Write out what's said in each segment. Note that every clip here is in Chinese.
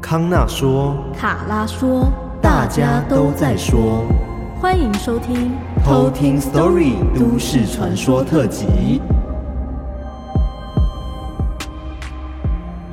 康纳说，卡拉说，大家都在说，欢迎收听偷听 Story 都市传说特辑。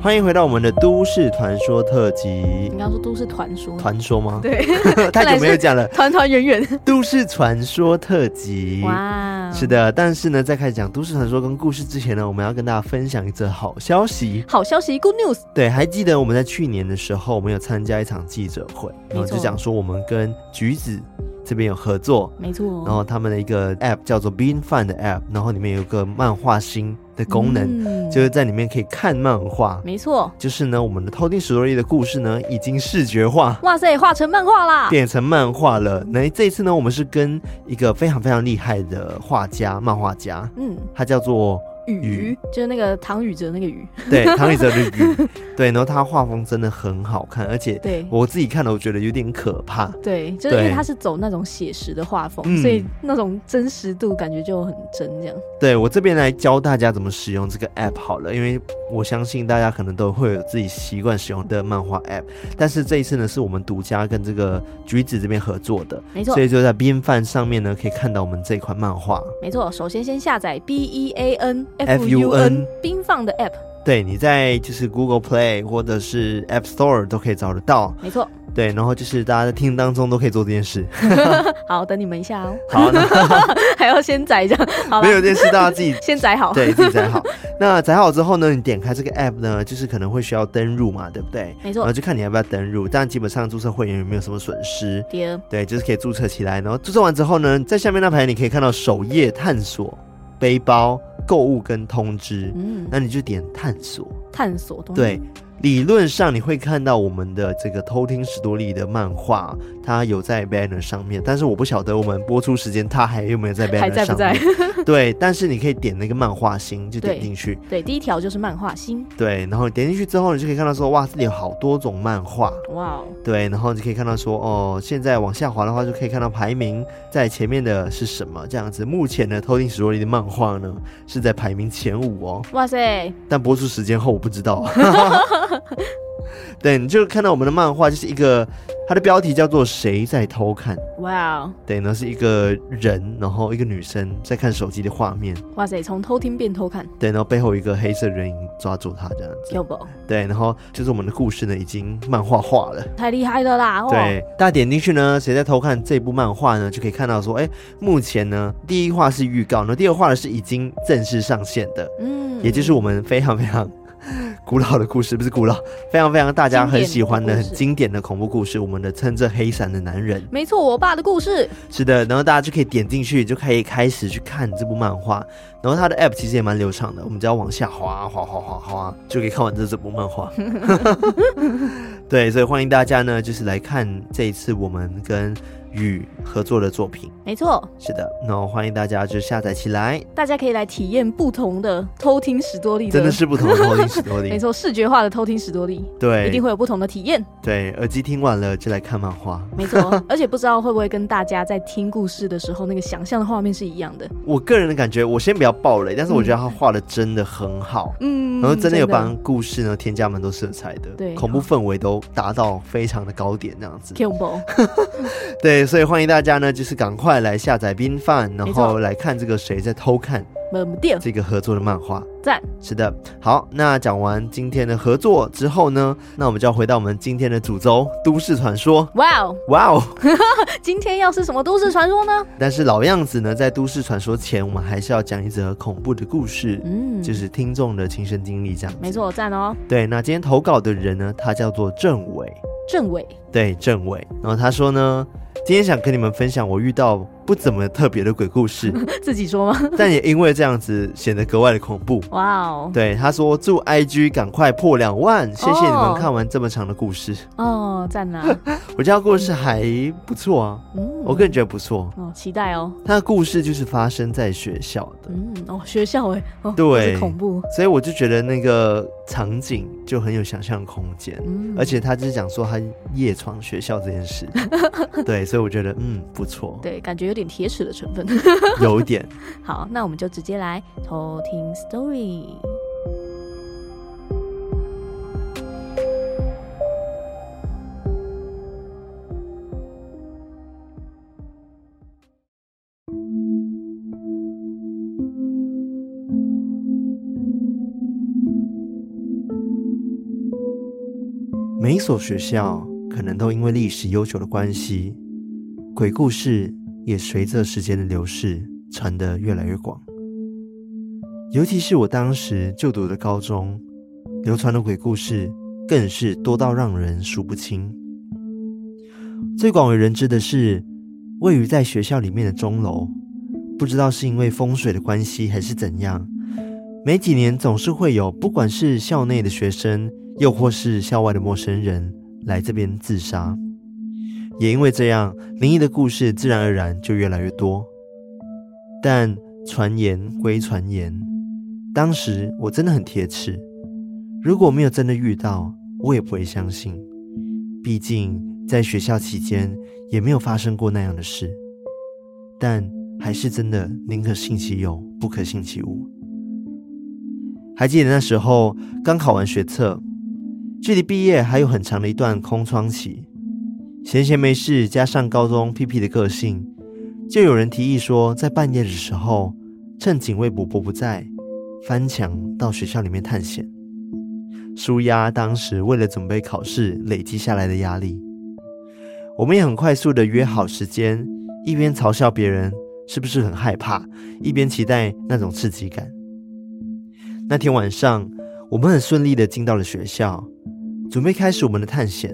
欢迎回到我们的都市传说特辑。你刚刚说都市传说？传说吗？对，太久没有讲了。团团圆圆，都市传说特辑。哇，是的。但是呢，在开始讲都市传说跟故事之前呢，我们要跟大家分享一则好消息。好消息，Good news。对，还记得我们在去年的时候，我们有参加一场记者会，然后就讲说我们跟橘子这边有合作，没错。然后他们的一个 App 叫做 Being Fun 的 App，然后里面有个漫画星。的功能、嗯、就是在里面可以看漫画，没错，就是呢，我们的偷听史多利的故事呢已经视觉化，哇塞，画成漫画啦，变成漫画了。那这一次呢，我们是跟一个非常非常厉害的画家、漫画家，嗯，他叫做。雨就是那个唐禹哲那个雨，对，唐禹哲的雨，对，然后他画风真的很好看，而且对。我自己看了，我觉得有点可怕，对，就是因为他是走那种写实的画风，所以那种真实度感觉就很真这样。对，我这边来教大家怎么使用这个 app 好了，因为我相信大家可能都会有自己习惯使用的漫画 app，但是这一次呢，是我们独家跟这个橘子这边合作的，没错，所以就在 Fun 上面呢，可以看到我们这款漫画，没错，首先先下载 B E A N。F U N 冰放的 App，对，你在就是 Google Play 或者是 App Store 都可以找得到，没错。对，然后就是大家在听当中都可以做这件事。好，等你们一下哦。好，那 还要先载这样。好，没有这件事，大家自己 先载好。对，自己载好。那载好之后呢，你点开这个 App 呢，就是可能会需要登入嘛，对不对？没错。然后就看你要不要登入，但基本上注册会员有没有什么损失？对，对，就是可以注册起来。然后注册完之后呢，在下面那排你可以看到首页探索。背包、购物跟通知，嗯，那你就点探索，探索，对。理论上你会看到我们的这个偷听史多利的漫画，它有在 banner 上面，但是我不晓得我们播出时间它还有没有在 banner 上面。在 在对，但是你可以点那个漫画星，就点进去对。对，第一条就是漫画星。对，然后点进去之后，你就可以看到说，哇，这里有好多种漫画。哇。对，然后你可以看到说，哦，现在往下滑的话，就可以看到排名在前面的是什么这样子。目前呢，偷听史多利的漫画呢是在排名前五哦。哇塞！但播出时间后我不知道。对，你就看到我们的漫画，就是一个。它的标题叫做“谁在偷看”？哇哦，对，那是一个人，然后一个女生在看手机的画面。哇塞，从偷听变偷看。对，然后背后一个黑色人影抓住他这样子。有不？对，然后就是我们的故事呢，已经漫画化了。太厉害了啦！对，大家点进去呢，谁在偷看这部漫画呢？就可以看到说，哎，目前呢，第一话是预告，那第二话呢是已经正式上线的。嗯，也就是我们非常非常。古老的故事不是古老，非常非常大家很喜欢的、很经典的恐怖故事。我们的撑着黑伞的男人，没错，我爸的故事。是的，然后大家就可以点进去，就可以开始去看这部漫画。然后它的 app 其实也蛮流畅的，我们只要往下滑滑滑滑滑，就可以看完这这部漫画。对，所以欢迎大家呢，就是来看这一次我们跟。与合作的作品，没错，是的，那我欢迎大家就下载起来，大家可以来体验不同的偷听史多利，真的是不同的偷听史多利，没错，视觉化的偷听史多利，对，一定会有不同的体验。对，耳机听完了就来看漫画，没错，而且不知道会不会跟大家在听故事的时候那个想象的画面是一样的。我个人的感觉，我先不要爆雷，但是我觉得他画的真的很好，嗯，然后真的有帮故事呢添加蛮多色彩的，对，恐怖氛围都达到非常的高点，这样子，恐怖，对，所以欢迎大家呢。就是赶快来下载 Being Fun，然后来看这个谁在偷看这个合作的漫画。赞，是的。好，那讲完今天的合作之后呢，那我们就要回到我们今天的主轴——都市传说。哇哦，哇哦！今天要是什么都市传说呢？但是老样子呢，在都市传说前，我们还是要讲一则恐怖的故事。嗯，就是听众的亲身经历，这样。没错，赞哦。对，那今天投稿的人呢，他叫做郑伟。郑伟，对，郑伟。然后他说呢。今天想跟你们分享我遇到不怎么特别的鬼故事，自己说吗？但也因为这样子显得格外的恐怖。哇哦！对，他说祝 IG 赶快破两万，谢谢你们看完这么长的故事。哦，赞啦！我觉得故事还不错啊，嗯，我个人觉得不错。哦，期待哦。他的故事就是发生在学校的，嗯，哦，学校哎，对，恐怖。所以我就觉得那个场景就很有想象空间，嗯，而且他就是讲说他夜闯学校这件事，对。所以我觉得，嗯，不错。对，感觉有点铁齿的成分，有一点。好，那我们就直接来偷听 story。每一所学校可能都因为历史悠久的关系，鬼故事也随着时间的流逝传得越来越广。尤其是我当时就读的高中，流传的鬼故事更是多到让人数不清。最广为人知的是，位于在学校里面的钟楼，不知道是因为风水的关系还是怎样。每几年总是会有，不管是校内的学生，又或是校外的陌生人来这边自杀，也因为这样，灵异的故事自然而然就越来越多。但传言归传言，当时我真的很铁齿，如果没有真的遇到，我也不会相信。毕竟在学校期间也没有发生过那样的事。但还是真的宁可信其有，不可信其无。还记得那时候刚考完学测，距离毕业还有很长的一段空窗期。闲闲没事，加上高中屁屁的个性，就有人提议说，在半夜的时候，趁警卫伯伯不在，翻墙到学校里面探险，舒压当时为了准备考试累积下来的压力。我们也很快速的约好时间，一边嘲笑别人是不是很害怕，一边期待那种刺激感。那天晚上，我们很顺利的进到了学校，准备开始我们的探险。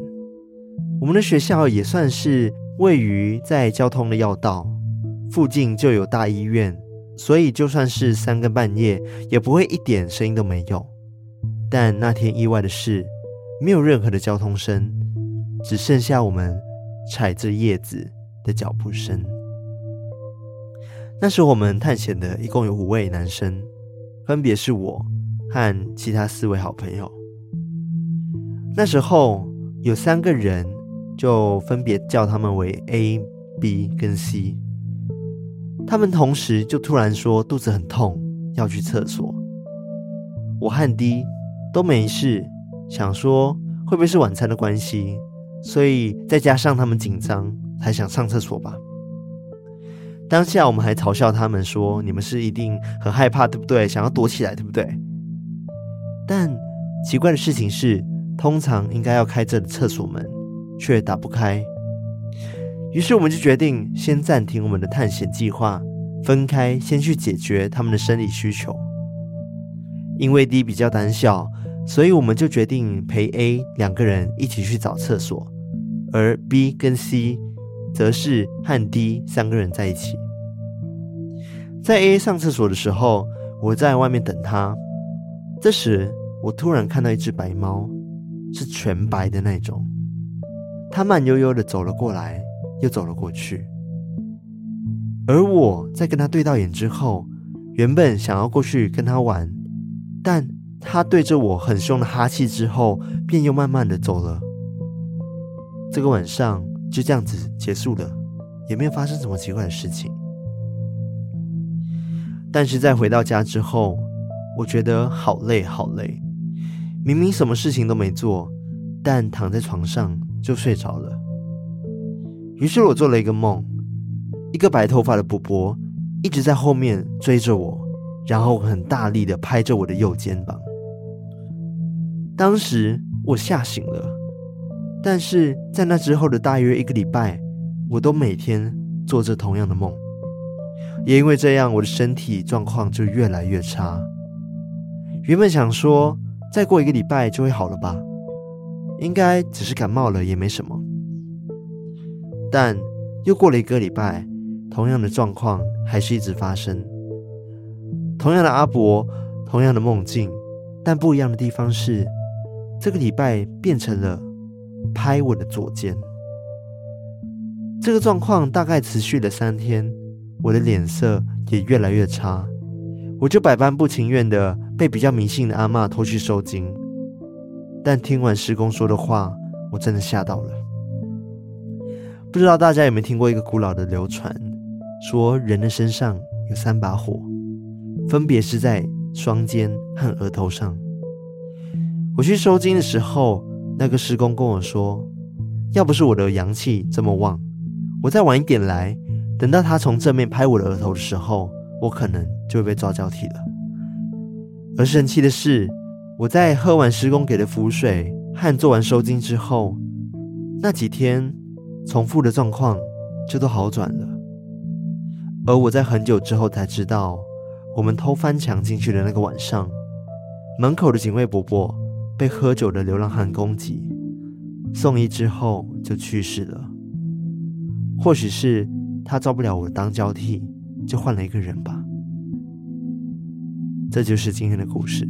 我们的学校也算是位于在交通的要道，附近就有大医院，所以就算是三更半夜，也不会一点声音都没有。但那天意外的是，没有任何的交通声，只剩下我们踩着叶子的脚步声。那时候我们探险的一共有五位男生。分别是我和其他四位好朋友。那时候有三个人，就分别叫他们为 A、B 跟 C。他们同时就突然说肚子很痛，要去厕所。我和 D 都没事，想说会不会是晚餐的关系，所以再加上他们紧张，才想上厕所吧。当下我们还嘲笑他们说：“你们是一定很害怕，对不对？想要躲起来，对不对？”但奇怪的事情是，通常应该要开着的厕所门却打不开。于是我们就决定先暂停我们的探险计划，分开先去解决他们的生理需求。因为 D 比较胆小，所以我们就决定陪 A 两个人一起去找厕所，而 B 跟 C。则是和 D 三个人在一起。在 A 上厕所的时候，我在外面等他。这时，我突然看到一只白猫，是全白的那种。他慢悠悠的走了过来，又走了过去。而我在跟他对到眼之后，原本想要过去跟他玩，但他对着我很凶的哈气之后，便又慢慢的走了。这个晚上。就这样子结束了，也没有发生什么奇怪的事情。但是在回到家之后，我觉得好累好累，明明什么事情都没做，但躺在床上就睡着了。于是我做了一个梦，一个白头发的伯伯一直在后面追着我，然后很大力的拍着我的右肩膀。当时我吓醒了。但是在那之后的大约一个礼拜，我都每天做着同样的梦，也因为这样，我的身体状况就越来越差。原本想说再过一个礼拜就会好了吧，应该只是感冒了，也没什么。但又过了一个礼拜，同样的状况还是一直发生，同样的阿伯，同样的梦境，但不一样的地方是，这个礼拜变成了。拍我的左肩，这个状况大概持续了三天，我的脸色也越来越差，我就百般不情愿的被比较迷信的阿嬷拖去收惊。但听完师公说的话，我真的吓到了。不知道大家有没有听过一个古老的流传，说人的身上有三把火，分别是在双肩和额头上。我去收金的时候。那个师公跟我说：“要不是我的阳气这么旺，我再晚一点来，等到他从正面拍我的额头的时候，我可能就会被抓交替了。”而神奇的是，我在喝完师公给的符水和做完收惊之后，那几天重复的状况就都好转了。而我在很久之后才知道，我们偷翻墙进去的那个晚上，门口的警卫伯伯被喝酒的流浪汉攻击，送医之后就去世了。或许是他招不了我当交替，就换了一个人吧。这就是今天的故事。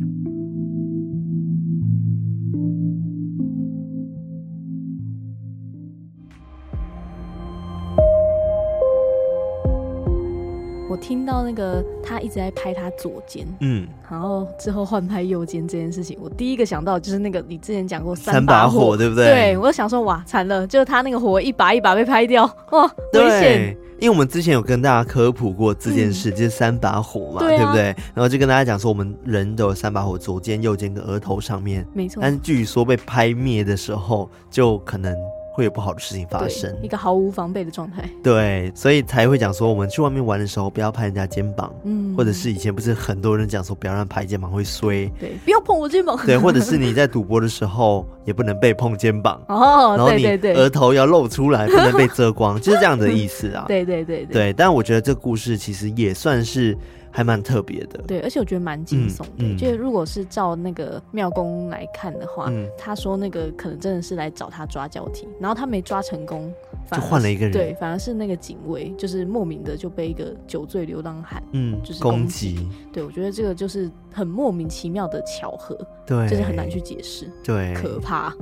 听到那个他一直在拍他左肩，嗯，然后之后换拍右肩这件事情，我第一个想到就是那个你之前讲过三把火，对不对？对，我就想说哇，惨了，就是他那个火一把一把被拍掉，哇，危险。因为我们之前有跟大家科普过这件事，嗯、就是三把火嘛，对，啊、对不对？然后就跟大家讲说，我们人都有三把火，左肩、右肩跟额头上面，没错。但是据说被拍灭的时候，就可能。会有不好的事情发生，一个毫无防备的状态。对，所以才会讲说，我们去外面玩的时候，不要拍人家肩膀。嗯，或者是以前不是很多人讲说，不要让拍肩膀会衰。对，不要碰我肩膀。对，或者是你在赌博的时候，也不能被碰肩膀。哦，然后你额头要露出来，不能被遮光，就是这样的意思啊。对对对对。但我觉得这故事其实也算是。还蛮特别的，对，而且我觉得蛮惊悚的。嗯嗯、就如果是照那个庙公来看的话，嗯、他说那个可能真的是来找他抓交替，然后他没抓成功，就换了一个人。对，反而是那个警卫，就是莫名的就被一个酒醉流浪汉，嗯，就是攻击。对，我觉得这个就是很莫名其妙的巧合，对，就是很难去解释，对，可怕。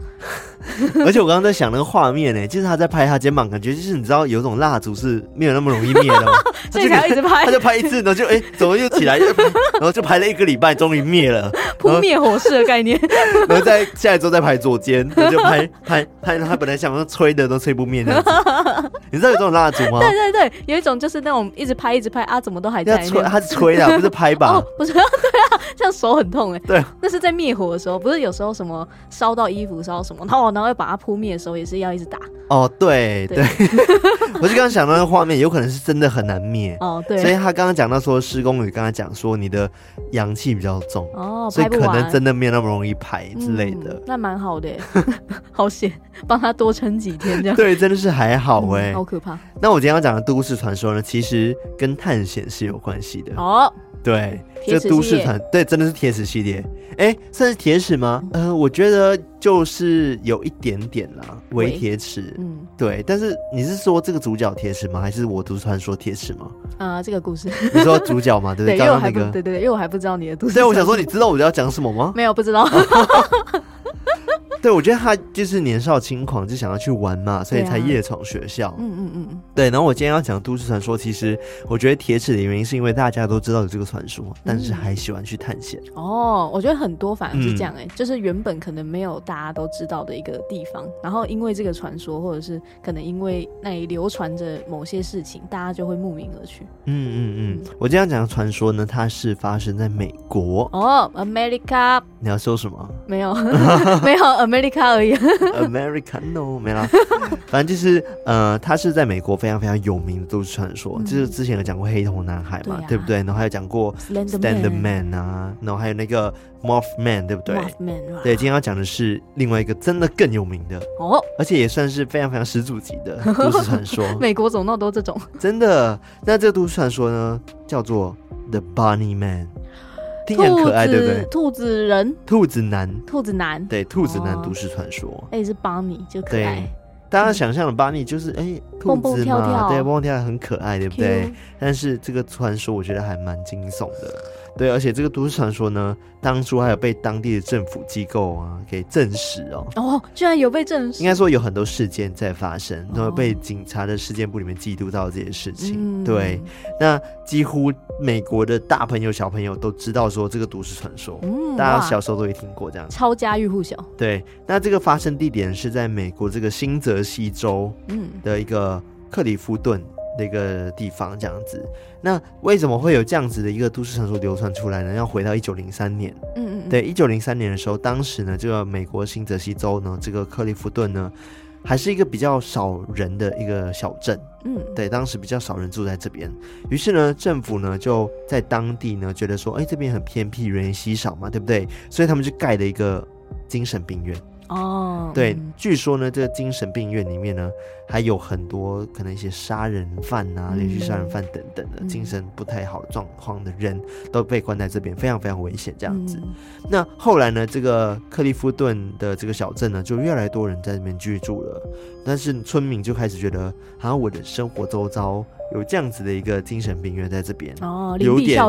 而且我刚刚在想那个画面呢，就是他在拍他肩膀，感觉就是你知道有种蜡烛是没有那么容易灭的吗？所以才一直拍，他就拍一次，然后就哎。欸怎么又起来？然后就拍了一个礼拜，终于灭了。扑灭火势的概念。然后在下一周再拍左肩，然后就拍拍拍。他本来想说吹的都吹不灭那样子。你知道有这种蜡烛吗？对对对，有一种就是那种一直拍一直拍啊，怎么都还在。吹，他是吹的，不是拍吧？哦，不是，对啊，这样手很痛哎。对，那是在灭火的时候，不是有时候什么烧到衣服烧什么，然后然后要把它扑灭的时候，也是要一直打。哦，对对。我就刚刚想到那个画面，有可能是真的很难灭。哦，对。所以他刚刚讲到说，施工与刚刚讲说，你的阳气比较重哦，所以可能真的没有那么容易排之类的。嗯、那蛮好的，好险，帮他多撑几天这样。对，真的是还好哎、嗯，好可怕。那我今天要讲的都市传说呢，其实跟探险是有关系的哦。对，这都市传对，真的是铁齿系列。哎，算是铁齿吗？嗯、呃，我觉得就是有一点点啦，伪铁齿。嗯，对。但是你是说这个主角铁齿吗？还是我都市传说铁齿吗？啊、呃，这个故事。你说主角嘛？对不对？刚刚那个，对对对，因为我还不知道你的都市。对，我想说，你知道我要讲什么吗？没有，不知道。对，我觉得他就是年少轻狂，就想要去玩嘛，所以才夜闯学校。嗯、嗯嗯嗯。对，然后我今天要讲都市传说，其实我觉得铁齿的原因是因为大家都知道有这个传说，但是还喜欢去探险。嗯、哦，我觉得很多反而是这样哎、欸，嗯、就是原本可能没有大家都知道的一个地方，然后因为这个传说，或者是可能因为那里流传着某些事情，大家就会慕名而去。嗯嗯嗯。我今天要讲的传说呢，它是发生在美国。哦，America。你要说什么？没有，没有。America 而已，Americano 没啦，反正就是呃，他是在美国非常非常有名的都市传说，嗯、就是之前有讲过黑头男孩嘛，对，啊、对不对？然后还有讲过 Slender Man 啊，然后还有那个 Mothman，对不对？对，今天要讲的是另外一个真的更有名的哦，而且也算是非常非常始祖级的 都市传说。美国总闹都这种，真的。那这个都市传说呢，叫做 The Bunny Man。听起来很可爱，对不对？兔子人，兔子男，兔子男，对，兔子男都市传说。哎，是邦尼就可爱。大家想象的巴尼就是哎，兔子嘛，对，蹦蹦跳跳很可爱，对不对？但是这个传说我觉得还蛮惊悚的。对，而且这个都市传说呢，当初还有被当地的政府机构啊给证实哦。哦，居然有被证实。应该说有很多事件在发生，然后被警察的事件簿里面记录到这些事情。嗯、对，那几乎美国的大朋友小朋友都知道说这个都市传说，嗯、大家小时候都会听过这样。超家喻户晓。对，那这个发生地点是在美国这个新泽西州嗯的一个克里夫顿。的一个地方这样子，那为什么会有这样子的一个都市传说流传出来呢？要回到一九零三年，嗯嗯，对，一九零三年的时候，当时呢，这个美国新泽西州呢，这个克利夫顿呢，还是一个比较少人的一个小镇。嗯，对，当时比较少人住在这边，于是呢，政府呢就在当地呢觉得说，哎，这边很偏僻，人烟稀少嘛，对不对？所以他们就盖了一个精神病院。哦，对，嗯、据说呢，这个精神病院里面呢，还有很多可能一些杀人犯啊、连续杀人犯等等的、嗯、精神不太好的状况的人都被关在这边，非常非常危险这样子。嗯、那后来呢，这个克利夫顿的这个小镇呢，就越来越多人在这边居住了。但是村民就开始觉得，好像我的生活周遭有这样子的一个精神病院在这边，哦，有点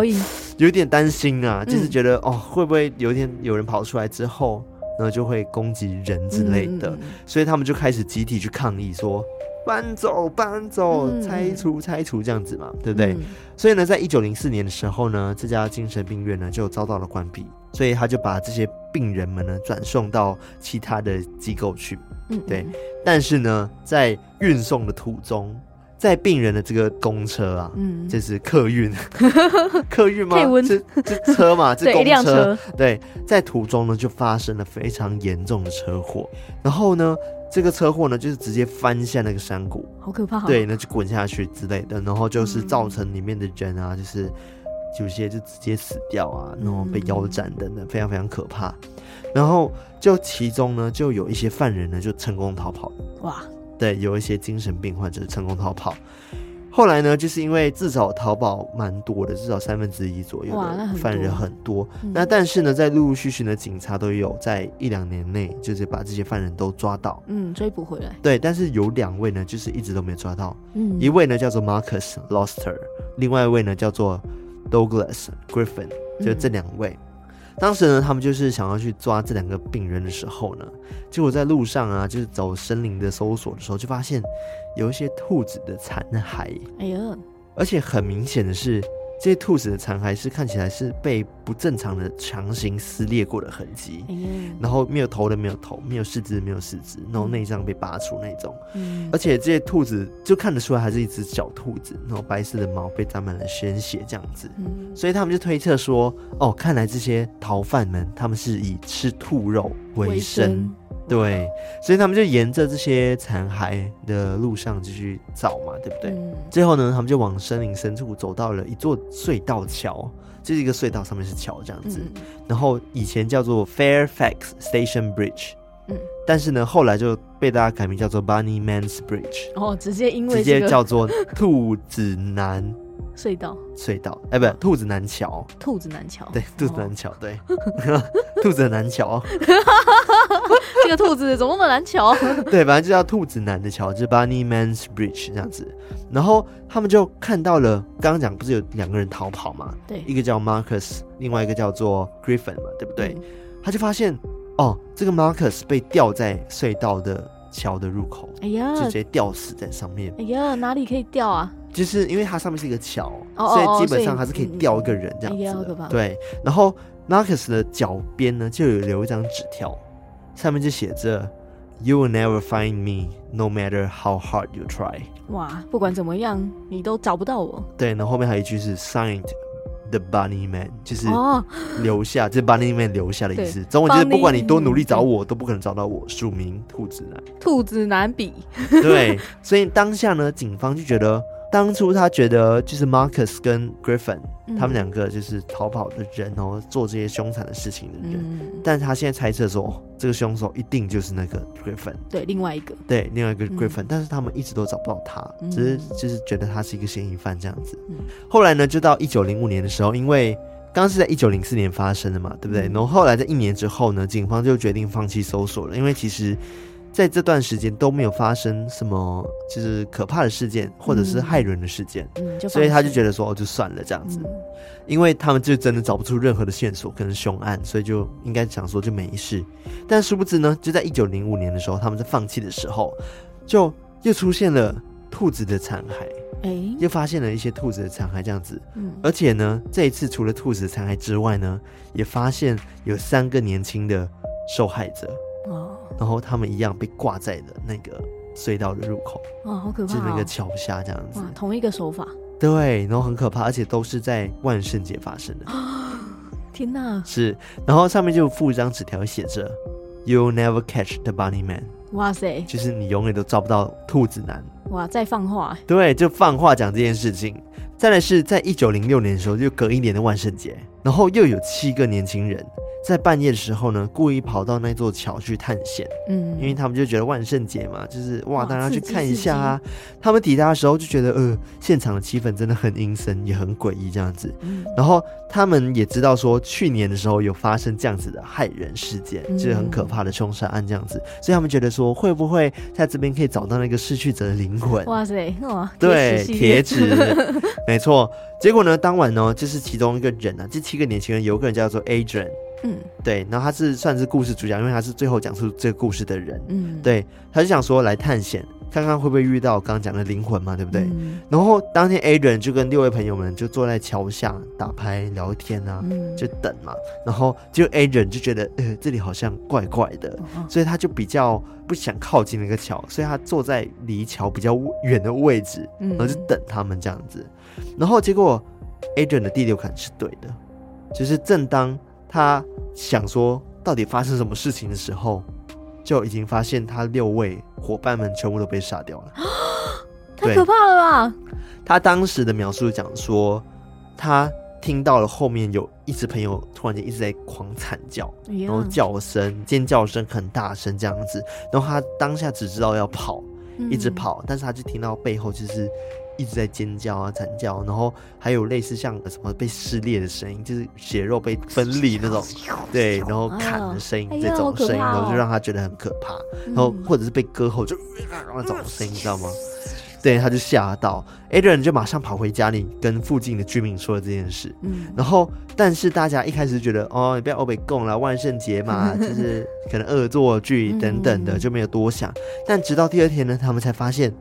有点担心啊，就是觉得、嗯、哦，会不会有一天有人跑出来之后。然后就会攻击人之类的，嗯、所以他们就开始集体去抗议，说搬走、搬走、拆除、拆除这样子嘛，对不对？嗯、所以呢，在一九零四年的时候呢，这家精神病院呢就遭到了关闭，所以他就把这些病人们呢转送到其他的机构去，嗯，对。但是呢，在运送的途中。在病人的这个公车啊，嗯，这是客运，客运吗？这这车嘛，这公车，车。对，在途中呢就发生了非常严重的车祸，然后呢，这个车祸呢就是直接翻下那个山谷，好可怕，对，那就滚下去之类的，然后就是造成里面的人啊，就是有些就直接死掉啊，然后被腰斩等等，非常非常可怕。然后就其中呢，就有一些犯人呢就成功逃跑，哇。对，有一些精神病患者成功逃跑。后来呢，就是因为至少逃跑蛮多的，至少三分之一左右的犯人很多。那，很多，那但是呢，在陆陆续续的警察都有在一两年内，就是把这些犯人都抓到，嗯，追捕回来。对，但是有两位呢，就是一直都没有抓到。嗯，一位呢叫做 Marcus Loster，另外一位呢叫做 Douglas Griffin，就这两位。嗯当时呢，他们就是想要去抓这两个病人的时候呢，结果在路上啊，就是走森林的搜索的时候，就发现有一些兔子的残骸。哎呦，而且很明显的是。这些兔子的残骸是看起来是被不正常的强行撕裂过的痕迹，嗯、然后没有头的没有头，没有四肢没有四肢，然后内脏被拔出那种，嗯、而且这些兔子就看得出来还是一只小兔子，然后白色的毛被沾满了鲜血这样子，嗯、所以他们就推测说，哦，看来这些逃犯们他们是以吃兔肉为生。对，所以他们就沿着这些残骸的路上继续找嘛，对不对？嗯、最后呢，他们就往森林深处走到了一座隧道桥，这是一个隧道上面是桥这样子。嗯、然后以前叫做 Fairfax Station Bridge，嗯，但是呢，后来就被大家改名叫做 Bunny Man's Bridge。哦，直接因为、这个、直接叫做兔子男。隧道，隧道，哎，不，兔子南桥，兔子南桥，对，兔子南桥，对，兔子的南桥，这个兔子怎么那么难桥？对，反正就叫兔子南的桥，就是 Bunny Man's Bridge 这样子。然后他们就看到了，刚刚讲不是有两个人逃跑嘛？对，一个叫 Marcus，另外一个叫做 Griffin 嘛，对不对？嗯、他就发现，哦，这个 Marcus 被吊在隧道的桥的入口，哎呀，直接吊死在上面。哎呀，哪里可以吊啊？就是因为它上面是一个桥，所以基本上它是可以吊一个人这样子的。对，然后 Narcus 的脚边呢就有留一张纸条，上面就写着 “You will never find me, no matter how hard you try。”哇，不管怎么样，你都找不到我。对，然后后面还有一句是 “Signed the Bunny Man”，就是留下，这 Bunny Man 留下的意思。中文就是不管你多努力找我，都不可能找到我。署名兔子男，兔子男比。对，所以当下呢，警方就觉得。当初他觉得就是 Marcus 跟 Griffin、嗯、他们两个就是逃跑的人，然后做这些凶残的事情的人。嗯、但是他现在猜测说，这个凶手一定就是那个 Griffin。对，另外一个。对，另外一个 Griffin、嗯。但是他们一直都找不到他，嗯、只是就是觉得他是一个嫌疑犯这样子。嗯、后来呢，就到一九零五年的时候，因为刚刚是在一九零四年发生的嘛，对不对？嗯、然后后来在一年之后呢，警方就决定放弃搜索了，因为其实。在这段时间都没有发生什么就是可怕的事件，或者是害人的事件，嗯嗯、所以他就觉得说，哦，就算了这样子，嗯、因为他们就真的找不出任何的线索跟凶案，所以就应该想说就没事。但殊不知呢，就在一九零五年的时候，他们在放弃的时候，就又出现了兔子的残骸，哎、欸，又发现了一些兔子的残骸这样子，嗯，而且呢，这一次除了兔子的残骸之外呢，也发现有三个年轻的受害者。哦，然后他们一样被挂在了那个隧道的入口，哇，好可怕！就那个桥下这样子，同一个手法，对，然后很可怕，而且都是在万圣节发生的。天哪！是，然后上面就附一张纸条，写着 “You'll never catch the Bunny Man”，哇塞，就是你永远都抓不到兔子男。哇，再放话，对，就放话讲这件事情。再来是在一九零六年的时候，就隔一年的万圣节，然后又有七个年轻人。在半夜的时候呢，故意跑到那座桥去探险。嗯，因为他们就觉得万圣节嘛，就是哇，大家去看一下啊。他们抵达的时候就觉得，呃，现场的气氛真的很阴森，也很诡异这样子。嗯，然后他们也知道说，去年的时候有发生这样子的害人事件，嗯，就是很可怕的凶杀案这样子。所以他们觉得说，会不会在这边可以找到那个逝去者的灵魂？哇塞，哇，对，铁纸，没错。结果呢，当晚呢，就是其中一个人啊，这七个年轻人有个人叫做 Adrian。嗯，对，然后他是算是故事主角，因为他是最后讲述这个故事的人。嗯，对，他就想说来探险，看看会不会遇到刚刚讲的灵魂嘛，对不对？嗯、然后当天 Adrian 就跟六位朋友们就坐在桥下打牌聊天啊，嗯、就等嘛。然后就 Adrian 就觉得呃这里好像怪怪的，哦、所以他就比较不想靠近那个桥，所以他坐在离桥比较远的位置，然后就等他们这样子。然后结果 Adrian 的第六感是对的，就是正当。他想说，到底发生什么事情的时候，就已经发现他六位伙伴们全部都被杀掉了。太可怕了吧！他当时的描述讲说，他听到了后面有一只朋友突然间一直在狂惨叫，然后叫声、尖叫声很大声这样子，然后他当下只知道要跑，一直跑，但是他就听到背后就是。一直在尖叫啊，惨叫，然后还有类似像什么被撕裂的声音，就是血肉被分离那种，对，然后砍的声音，哎、这种声音，然后就让他觉得很可怕，然后或者是被割喉就那种声音，你知道吗？对，他就吓到，Adrian 就马上跑回家里跟附近的居民说了这件事，嗯，然后但是大家一开始觉得哦，你不要欧北共了，万圣节嘛，就是可能恶作剧等等的，就没有多想，但直到第二天呢，他们才发现。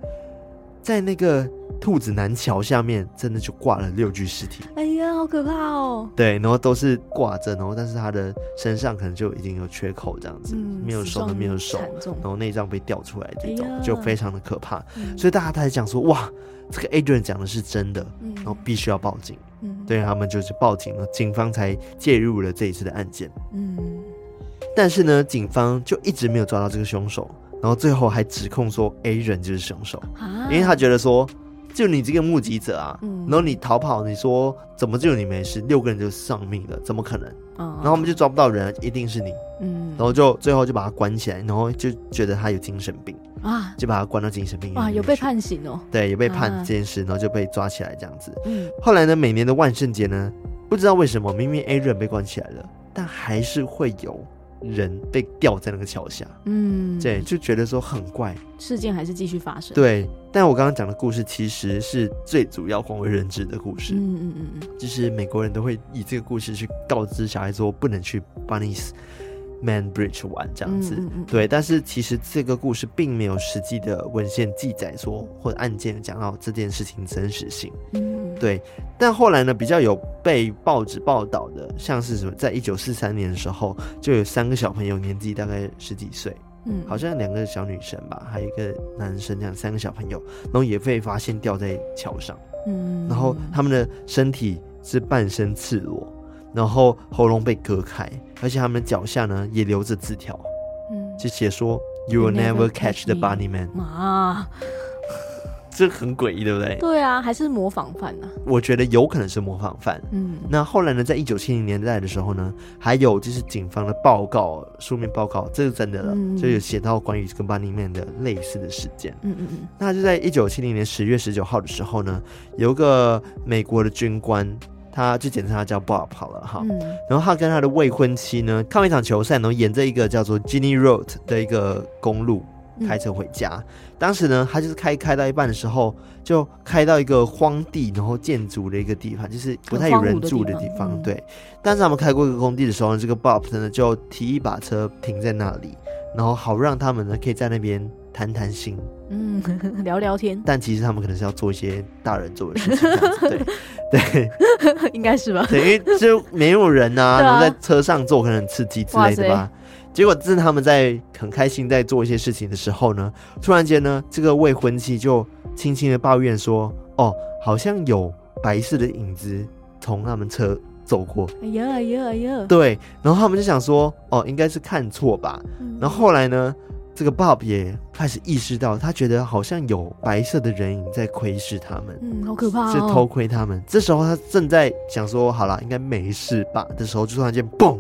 在那个兔子南桥下面，真的就挂了六具尸体。哎呀，好可怕哦！对，然后都是挂着，然后但是他的身上可能就已经有缺口，这样子，嗯、没有手的没有手，然后内脏被掉出来，这种、哎、就非常的可怕。嗯、所以大家才讲说，哇，这个 Adrian 讲的是真的，然后必须要报警。嗯，对他们就是报警了，警方才介入了这一次的案件。嗯，但是呢，警方就一直没有抓到这个凶手。然后最后还指控说 A 人就是凶手，啊、因为他觉得说，就你这个目击者啊，嗯、然后你逃跑，你说怎么就你没事，六个人就丧命了，怎么可能？哦、然后我们就抓不到人，一定是你。嗯，然后就最后就把他关起来，然后就觉得他有精神病啊，就把他关到精神病院。哇，有被判刑哦？对，有被判这件事，然后就被抓起来这样子。嗯，后来呢，每年的万圣节呢，不知道为什么明明 A 人被关起来了，但还是会有。人被吊在那个桥下，嗯，对，就觉得说很怪，事件还是继续发生。对，但我刚刚讲的故事其实是最主要广为人知的故事，嗯嗯嗯嗯，就是美国人都会以这个故事去告知小孩说不能去 Bunny's Man Bridge 玩这样子，嗯嗯嗯对，但是其实这个故事并没有实际的文献记载说或者案件讲到这件事情真实性，嗯，对。但后来呢，比较有被报纸报道的，像是什么，在一九四三年的时候，就有三个小朋友，年纪大概十几岁，嗯，好像两个小女生吧，还有一个男生，这样三个小朋友，然后也被发现掉在桥上，嗯，然后他们的身体是半身赤裸。然后喉咙被割开，而且他们脚下呢也留着字条，嗯，就写说 “You will never catch the Bunny Man”。啊，这很诡异，对不对？对啊，还是模仿犯呢？我觉得有可能是模仿犯。嗯，那后来呢，在一九七零年代的时候呢，还有就是警方的报告，书面报告，这是真的了，嗯、就有写到关于这个 Bunny Man 的类似的事件。嗯嗯嗯。那就在一九七零年十月十九号的时候呢，有个美国的军官。他就简称他叫 Bob 好了哈，嗯、然后他跟他的未婚妻呢，看完一场球赛，然后沿着一个叫做 Ginny Road 的一个公路开车回家。嗯、当时呢，他就是开开到一半的时候，就开到一个荒地，然后建筑的一个地方，就是不太有人住的地方。地方嗯、对，但是他们开过一个工地的时候呢，这个 Bob 呢就提议把车停在那里，然后好让他们呢可以在那边。谈谈心，嗯，聊聊天，但其实他们可能是要做一些大人做的事情，对对，应该是吧？对，因为就没有人啊，啊然后在车上做可能很刺激之类的吧。塞结果正他们在很开心在做一些事情的时候呢，突然间呢，这个未婚妻就轻轻的抱怨说：“哦，好像有白色的影子从他们车走过。”哎呀哎呀哎呀！对，然后他们就想说：“哦，应该是看错吧。嗯”然后后来呢？这个 Bob 也开始意识到，他觉得好像有白色的人影在窥视他们，嗯，好可怕，哦，是偷窥他们。这时候他正在想说，好了，应该没事吧的时候，就突然间嘣，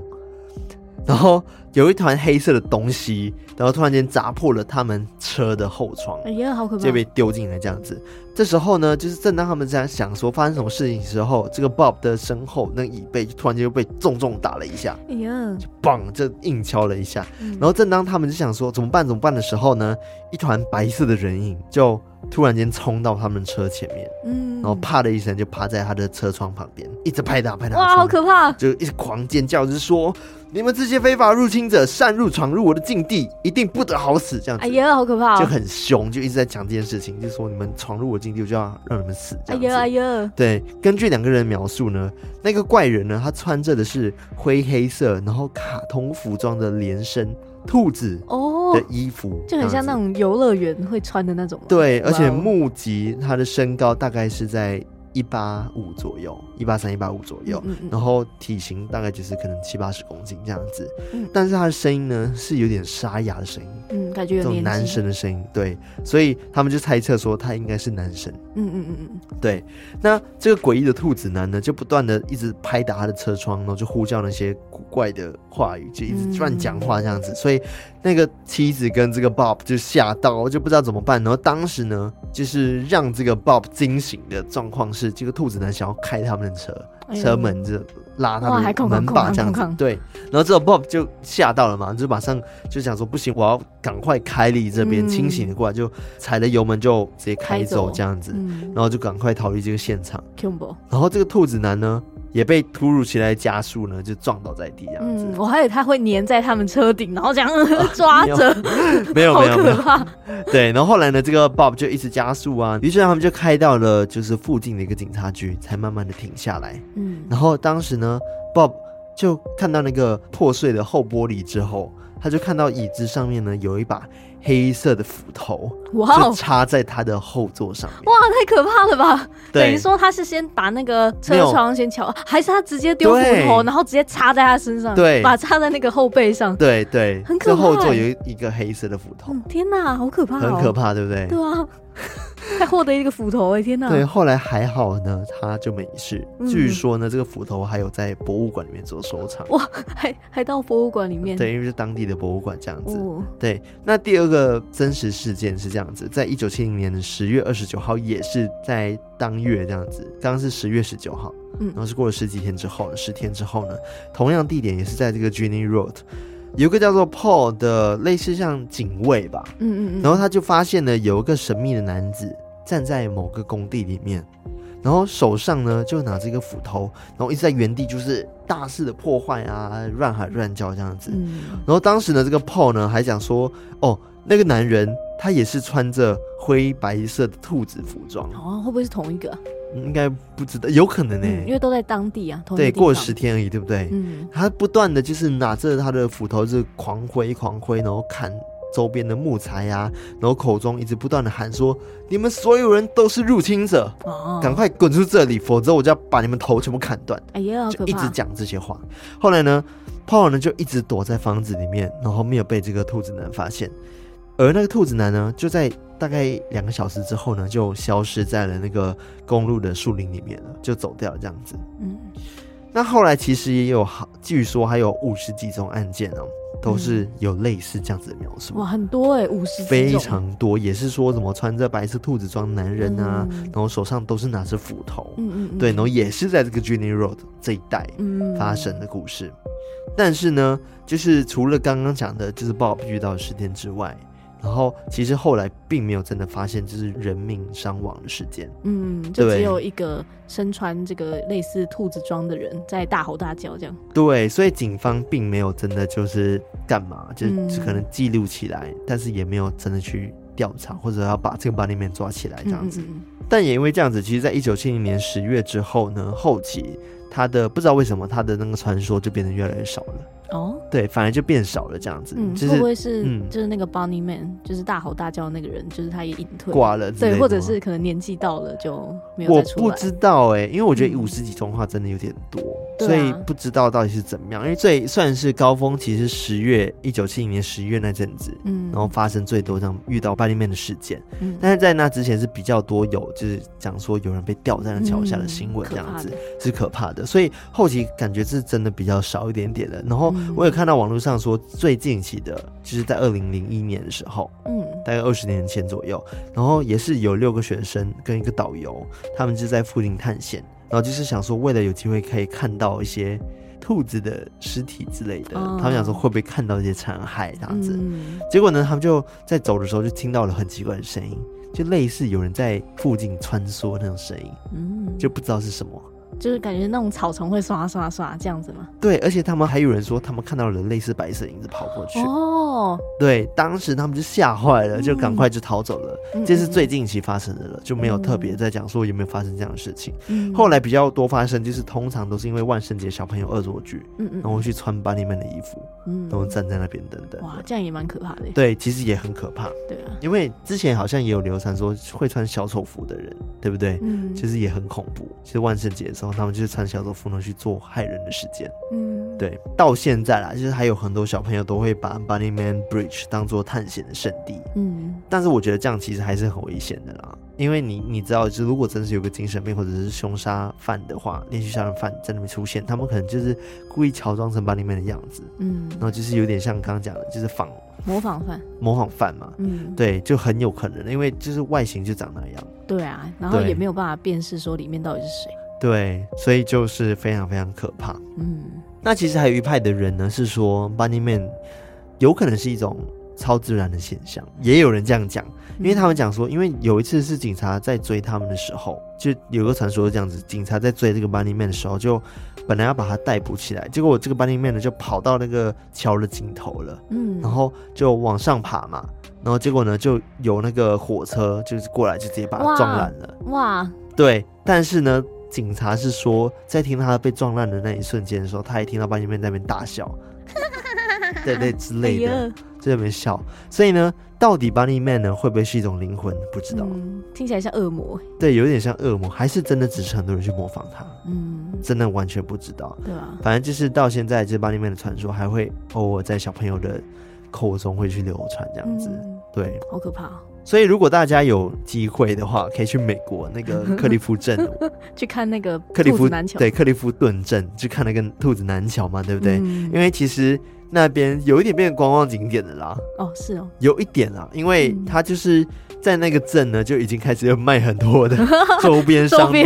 然后有一团黑色的东西，然后突然间砸破了他们车的后窗，哎呀，好可怕，就被丢进来这样子。这时候呢，就是正当他们在想说发生什么事情的时候，这个 Bob 的身后那个椅背就突然间就被重重打了一下，哎呀，就嘣，就硬敲了一下。嗯、然后正当他们就想说怎么办怎么办的时候呢，一团白色的人影就突然间冲到他们车前面，嗯，然后啪的一声就趴在他的车窗旁边，一直拍打拍打，哇，好可怕！就一直狂尖叫，就是说你们这些非法入侵者擅入闯入我的禁地，一定不得好死，这样子。哎呀，好可怕、哦！就很凶，就一直在讲这件事情，就是说你们闯入我的禁地，我就要让你们死。哎呀哎呀！对，根据两个人描述呢，那个怪人呢，他穿着的是灰黑色，然后卡通服装的连身兔子哦的衣服，oh, 就很像那种游乐园会穿的那种。对，而且目击他的身高大概是在。一八五左右，一八三、一八五左右，嗯嗯，然后体型大概就是可能七八十公斤这样子，嗯，但是他的声音呢是有点沙哑的声音，嗯，感觉有这种男生的声音，对，所以他们就猜测说他应该是男生，嗯嗯嗯嗯，对，那这个诡异的兔子男呢，就不断的一直拍打他的车窗，然后就呼叫那些古怪的话语，就一直乱讲话这样子，嗯，所以那个妻子跟这个 Bob 就吓到，就不知道怎么办，然后当时呢，就是让这个 Bob 惊醒的状况是这个兔子男想要开他们的车，哎、车门就拉他们门把这样子，对。然后这个 Bob 就吓到了嘛，就马上就想说不行，我要赶快开离这边，清醒的过来，就踩了油门就直接开走这样子，然后就赶快逃离这个现场。然后这个兔子男呢，也被突如其来的加速呢，就撞倒在地这样子。我还以为他会粘在他们车顶，然后这样 抓着，没有没有没有。对，然后后来呢，这个 Bob 就一直加速啊，于是他们就开到了就是附近的一个警察局，才慢慢的停下来。嗯，然后当时呢，Bob 就看到那个破碎的后玻璃之后，他就看到椅子上面呢有一把。黑色的斧头，哇，就插在他的后座上面。哇，太可怕了吧！等于说他是先把那个车窗先敲，还是他直接丢斧头，然后直接插在他身上？对，把插在那个后背上。对对，很可怕。后座有一个黑色的斧头。嗯，天哪，好可怕哦！很可怕，对不对？对啊。还获得一个斧头哎！天哪！对，后来还好呢，他就没事。嗯、据说呢，这个斧头还有在博物馆里面做收藏。哇，还还到博物馆里面？对，因为是当地的博物馆这样子。哦、对，那第二个真实事件是这样子，在一九七零年的十月二十九号，也是在当月这样子。刚刚是十月十九号，嗯，然后是过了十几天之后，十天之后呢，同样地点也是在这个 Jenny Road。有个叫做 Paul 的类似像警卫吧，嗯嗯嗯，然后他就发现了有一个神秘的男子站在某个工地里面，然后手上呢就拿着一个斧头，然后一直在原地就是大肆的破坏啊，乱喊乱叫这样子。然后当时呢，这个 Paul 呢还讲说，哦，那个男人他也是穿着灰白色的兔子服装，哦，会不会是同一个？应该不知道，有可能呢、欸嗯，因为都在当地啊。对，过了十天而已，对不对？嗯，他不断的就是拿着他的斧头，是狂挥狂挥，然后砍周边的木材呀、啊，然后口中一直不断的喊说：“你们所有人都是入侵者，哦，赶快滚出这里，否则我就要把你们头全部砍断。”哎呀，就一直讲这些话。后来呢，Paul 呢就一直躲在房子里面，然后没有被这个兔子男发现。而那个兔子男呢，就在大概两个小时之后呢，就消失在了那个公路的树林里面了，就走掉了这样子。嗯，那后来其实也有好，据说还有五十几宗案件哦，都是有类似这样子的描述。哇，很多哎，五十非常多，也是说什么穿着白色兔子装的男人啊，嗯、然后手上都是拿着斧头。嗯嗯，嗯对，然后也是在这个 Jenny Road 这一带发生的故事。嗯、但是呢，就是除了刚刚讲的，就是 Bob 遇到的事件之外。然后其实后来并没有真的发现就是人命伤亡的事件，嗯，就只有一个身穿这个类似兔子装的人在大吼大叫这样。对，所以警方并没有真的就是干嘛，就是可能记录起来，嗯、但是也没有真的去调查或者要把这个 Bunnyman 抓起来这样子。嗯嗯嗯，但也因为这样子，其实，在一九七零年十月之后呢，后期他的不知道为什么他的那个传说就变得越来越少了。哦，对，反而就变少了这样子。嗯，会不会是就是那个 Bunny Man，就是大吼大叫那个人，就是他也隐退挂了？对，或者是可能年纪到了就没有。我不知道哎，因为我觉得五十几通话真的有点多，所以不知道到底是怎么样。因为最算是高峰，其实十月一九七零年十月那阵子，嗯，然后发生最多这样遇到 Bunny Man 的事件。嗯，但是在那之前是比较多有就是讲说有人被吊在那桥下的新闻，这样子是可怕的。所以后期感觉是真的比较少一点点的。然后我有看到网络上说，最近期的就是在二零零一年的时候，嗯，大概二十年前左右，然后也是有六个学生跟一个导游，他们就在附近探险，然后就是想说，为了有机会可以看到一些兔子的尸体之类的，他们想说会不会看到一些残骸这样子，结果呢，他们就在走的时候就听到了很奇怪的声音，就类似有人在附近穿梭那种声音，嗯，就不知道是什么。就是感觉那种草丛会刷刷刷这样子吗？对，而且他们还有人说他们看到人类似白色影子跑过去。哦，对，当时他们就吓坏了，就赶快就逃走了。嗯、这是最近期发生的了，就没有特别在讲说有没有发生这样的事情。嗯、后来比较多发生，就是通常都是因为万圣节小朋友恶作剧，嗯嗯，然后去穿 Bunny Man 的衣服，嗯，然后站在那边等等。哇，这样也蛮可怕的。对，其实也很可怕。对啊，因为之前好像也有流传说会穿小丑服的人，对不对？嗯，其实也很恐怖。其实万圣节的时候，他们就是穿小丑。不能去做害人的事件。嗯，对，到现在啦，就是还有很多小朋友都会把 Bunny Man Bridge 当做探险的圣地。嗯，但是我觉得这样其实还是很危险的啦，因为你你知道，就是如果真是有个精神病或者是凶杀犯的话，连续杀人犯在那边出现，他们可能就是故意乔装成 Bunny Man 的样子。嗯，然后就是有点像刚刚讲的，就是仿模仿犯，模仿犯嘛。嗯，对，就很有可能，因为就是外形就长那样。对啊，然后也没有办法辨识说里面到底是谁。对，所以就是非常非常可怕。嗯，那其实还有一派的人呢，是说 Bunny Man 有可能是一种超自然的现象，也有人这样讲，因为他们讲说，因为有一次是警察在追他们的时候，就有个传说是这样子，警察在追这个 Bunny Man 的时候，就本来要把他逮捕起来，结果我这个 Bunny Man 呢就跑到那个桥的尽头了，嗯，然后就往上爬嘛，然后结果呢就有那个火车就是过来，就直接把他撞烂了，哇，哇对，但是呢。警察是说，在听到他被撞烂的那一瞬间的时候，他也听到 Bunny Man 在那边大笑，对对之类的，在那边笑。所以呢，到底 Bunny Man 呢会不会是一种灵魂？不知道，嗯，听起来像恶魔。对，有点像恶魔，还是真的只是很多人去模仿他？嗯，真的完全不知道。对啊，反正就是到现在，这 Bunny Man 的传说还会偶尔在小朋友的口中会去流传这样子。嗯，对，好可怕。所以，如果大家有机会的话，可以去美国那个 克利夫镇 去看那个克利夫南桥，对，克利夫顿镇去看那个兔子南桥嘛，对不对？嗯、因为其实那边有一点变成观光景点的啦。哦，是哦，有一点啦，因为它就是。在那个镇呢，就已经开始有卖很多的 周边商品，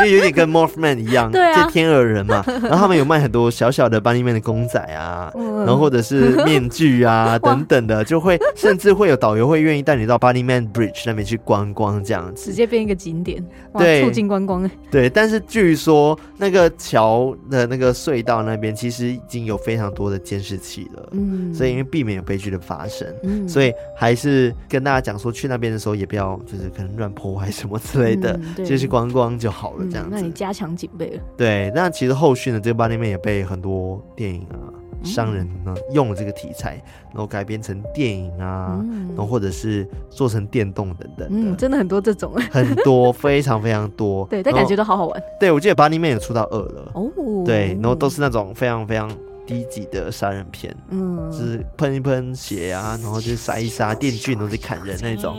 就有点跟 Morphman 一样，对这天鹅人嘛。然后他们有卖很多小小的 Bunny Man 的公仔啊，然后或者是面具啊等等的，就会甚至会有导游会愿意带你到 Bunny Man Bridge 那边去观光，这样子。直接变一个景点，对，促进观光。对，但是据说那个桥的那个隧道那边其实已经有非常多的监视器了，嗯，所以因为避免有悲剧的发生，嗯，所以还是跟大家讲说去那边的时候也不要，就是可能乱破坏什么之类的，嗯、就是观光就好了，这样子。嗯、那你加强警备了。对，那其实后续呢，这个 Bunny Man 也被很多电影啊、嗯、商人呢用了这个题材，然后改编成电影啊，嗯、然后或者是做成电动等等的。嗯，真的很多这种，很多，非常非常多。对，但感觉都好好玩。对，我记得 Bunny Man 有出到二了。哦。对，然后都是那种非常非常。低级的杀人片，嗯，就是喷一喷血啊，然后就杀一杀电锯，然后就砍人那种。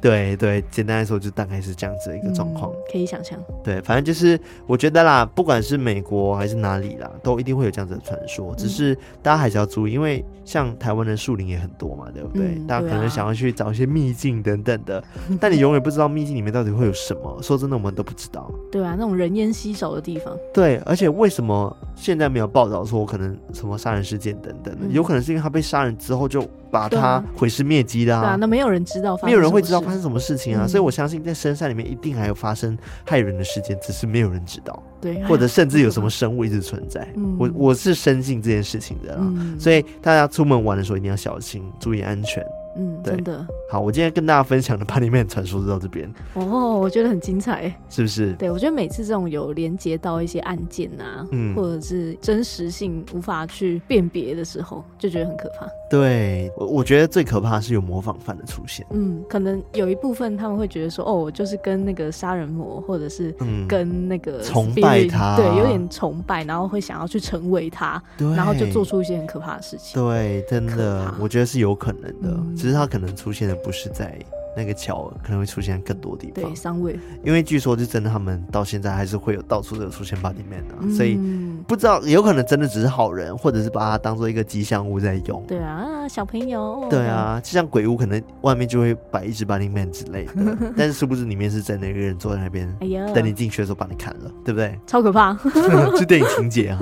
对对，简单来说就大概是这样子的一个状况，嗯，可以想象。对，反正就是我觉得啦，不管是美国还是哪里啦，都一定会有这样子的传说。只是大家还是要注意，因为像台湾的树林也很多嘛，对不对？嗯，大家可能想要去找一些秘境等等的，嗯，但你永远不知道秘境里面到底会有什么。说真的，我们都不知道。对啊，那种人烟稀少的地方。对，而且为什么现在没有报道说可能什么杀人事件等等的？有可能是因为他被杀人之后就。把他毁尸灭迹的啊！对啊，那没有人知道，没有人会知道发生什么事情啊！嗯、所以我相信在深山里面一定还有发生害人的事件，只是没有人知道。对，或者甚至有什么生物一直存在。嗯、我我是深信这件事情的啦，嗯、所以大家出门玩的时候一定要小心，注意安全。嗯，真的。好，我今天跟大家分享的 Bunny Man 传说就到这边。哦，我觉得很精彩，是不是？对，我觉得每次这种有连接到一些案件啊，嗯，或者是真实性无法去辨别的时候，就觉得很可怕。对，我我觉得最可怕的是有模仿犯的出现。嗯，可能有一部分他们会觉得说，哦，我就是跟那个杀人魔，或者是跟那个崇拜他，对，有点崇拜，然后会想要去成为他，对，然后就做出一些很可怕的事情。对，真的，我觉得是有可能的，嗯，只是它可能出现的不是在。那个桥可能会出现更多地方，对，三位，因为据说就真的他们到现在还是会有到处都有出现 Bunny Man 的，嗯、所以不知道有可能真的只是好人，或者是把它当做一个吉祥物在用。对啊，小朋友。对啊，就像鬼屋，可能外面就会摆一只 Bunny Man 之类的，但是殊不知里面是真的一个人坐在那边，哎呀，等你进去的时候把你砍了，对不对？超可怕，是电影情节啊。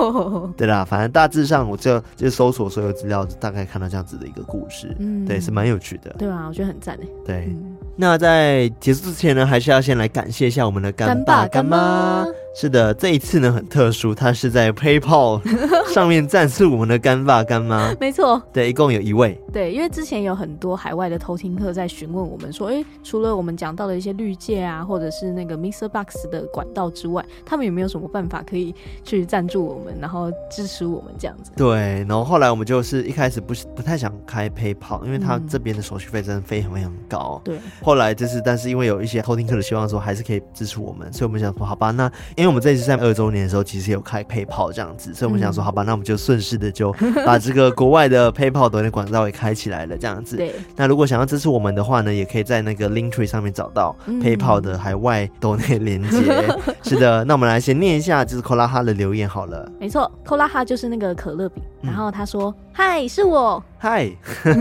对啦，反正大致上我就就搜索所有资料，大概看到这样子的一个故事，嗯，对，是蛮有趣的。对啊，我觉得很赞诶。对。嗯那在结束之前呢，还是要先来感谢一下我们的干爸干妈。是的，这一次呢很特殊，他是在 PayPal 上面赞助我们的干爸干妈。没错，对，一共有一位。对，因为之前有很多海外的偷听客在询问我们说，哎，除了我们讲到的一些绿界啊，或者是那个 Mixer Box 的管道之外，他们有没有什么办法可以去赞助我们，然后支持我们这样子？对，然后后来我们就是一开始不是不太想开 PayPal，因为他这边的手续费真的非常非常高。对，后来就是，但是因为有一些偷听客的希望说还是可以支持我们，所以我们想说，好吧，那因为我们这一次在二周年的时候，其实有开 PayPal 这样子，所以我们想说，好吧，那我们就顺势的就 把这个国外的 PayPal 的管道也开起来了，这样子。对。那如果想要支持我们的话呢，也可以在那个 Linktree 上面找到 PayPal 的海外抖内连接。是的，那我们来先念一下，就是 Kola 哈的留言好了。没错，Kola 哈就是那个可乐饼，然后他说：“嗨，是我。”嗨，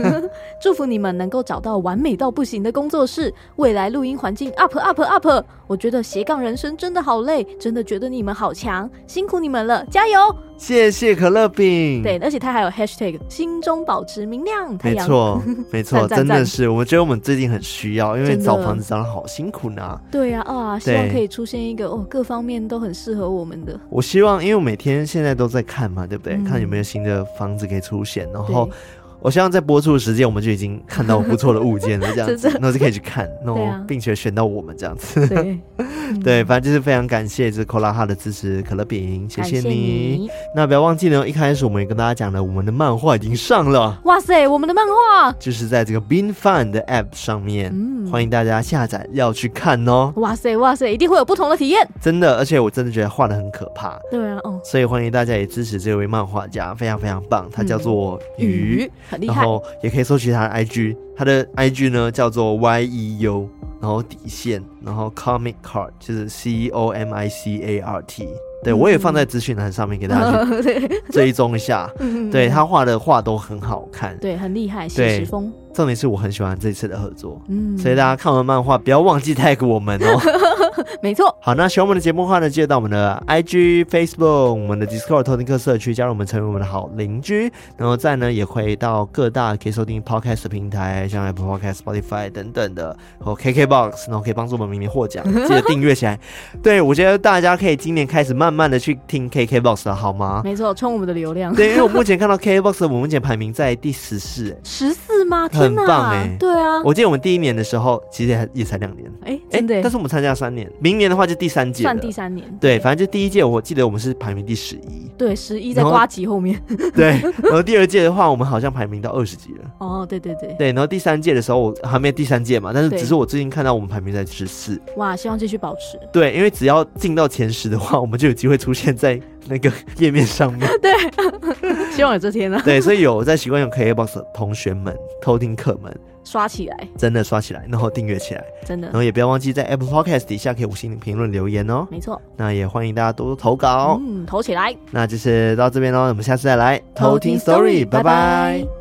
祝福你们能够找到完美到不行的工作室，未来录音环境 up up up。我觉得斜杠人生真的好累，真的觉得你们好强，辛苦你们了，加油！谢谢可乐饼。对，而且它还有 hashtag 心中保持明亮。没错，没错，真的是，我觉得我们最近很需要，因为找房子找的好辛苦呢。对呀，啊，希望可以出现一个哦，各方面都很适合我们的。我希望，因为我每天现在都在看嘛，对不对？看有没有新的房子可以出现，然后。我希望在播出的时间，我们就已经看到不错的物件了，这样子，然后就可以去看，然后并且选到我们这样子。对，对，反正就是非常感谢这扣拉哈的支持，可乐饼，谢谢你。那不要忘记呢，一开始我们也跟大家讲了，我们的漫画已经上了。哇塞，我们的漫画就是在这个 Being Fun 的 App 上面，嗯，欢迎大家下载要去看哦。哇塞，哇塞，一定会有不同的体验。真的，而且我真的觉得画的很可怕。对啊，哦，所以欢迎大家也支持这位漫画家，非常非常棒，他叫做鱼。很厉害，然后也可以搜取他的 IG，他的 IG 呢叫做 YEU，然后底线，然后 Comic Card 就是 C O M I C A R T，对、嗯、我也放在资讯栏上面给大家去追踪一下，对，他画的画都很好看，对，很厉害，写实风。重点是我很喜欢这次的合作，嗯，所以大家看完漫画不要忘记 tag 我们哦。没错。好，那喜欢我们的节目的话呢，记得到我们的 IG、Facebook、我们的 Discord 偷听客社区，加入我们，成为我们的好邻居。然后再呢，也会到各大可以收听 Podcast 的平台，像 Apple Podcast、Spotify 等等的，和 KKBox，然后可以帮助我们明年获奖，记得订阅起来。对，我觉得大家可以今年开始慢慢的去听 KKBox 了，好吗？没错，冲我们的流量。对，因为我目前看到 KKBox 我们目前排名在第十四，十四吗？很棒哎、欸，对啊，我记得我们第一年的时候，其实也也才两年，哎、欸，真的、欸，但是我们参加三年，明年的话就第三届，算第三年，对，反正就第一届，我记得我们是排名第十一，对，十一在瓜吉后面，对，然后第二届的话，我们好像排名到二十几了，哦，对对对，对，然后第三届的时候，我还没第三届嘛，但是只是我最近看到我们排名在十四，哇，希望继续保持，对，因为只要进到前十的话，我们就有机会出现在那个页面上面，对，希望有这天呢、啊，对，所以有在习惯用 KKBOX 的同学们、偷听客们。刷起来，真的刷起来，然后订阅起来，真的，然后也不要忘记在 Apple Podcast 底下可以五星评论留言哦。没错，那也欢迎大家多多投稿，嗯，投起来。那就是到这边喽，我们下次再来偷听 Story，拜拜。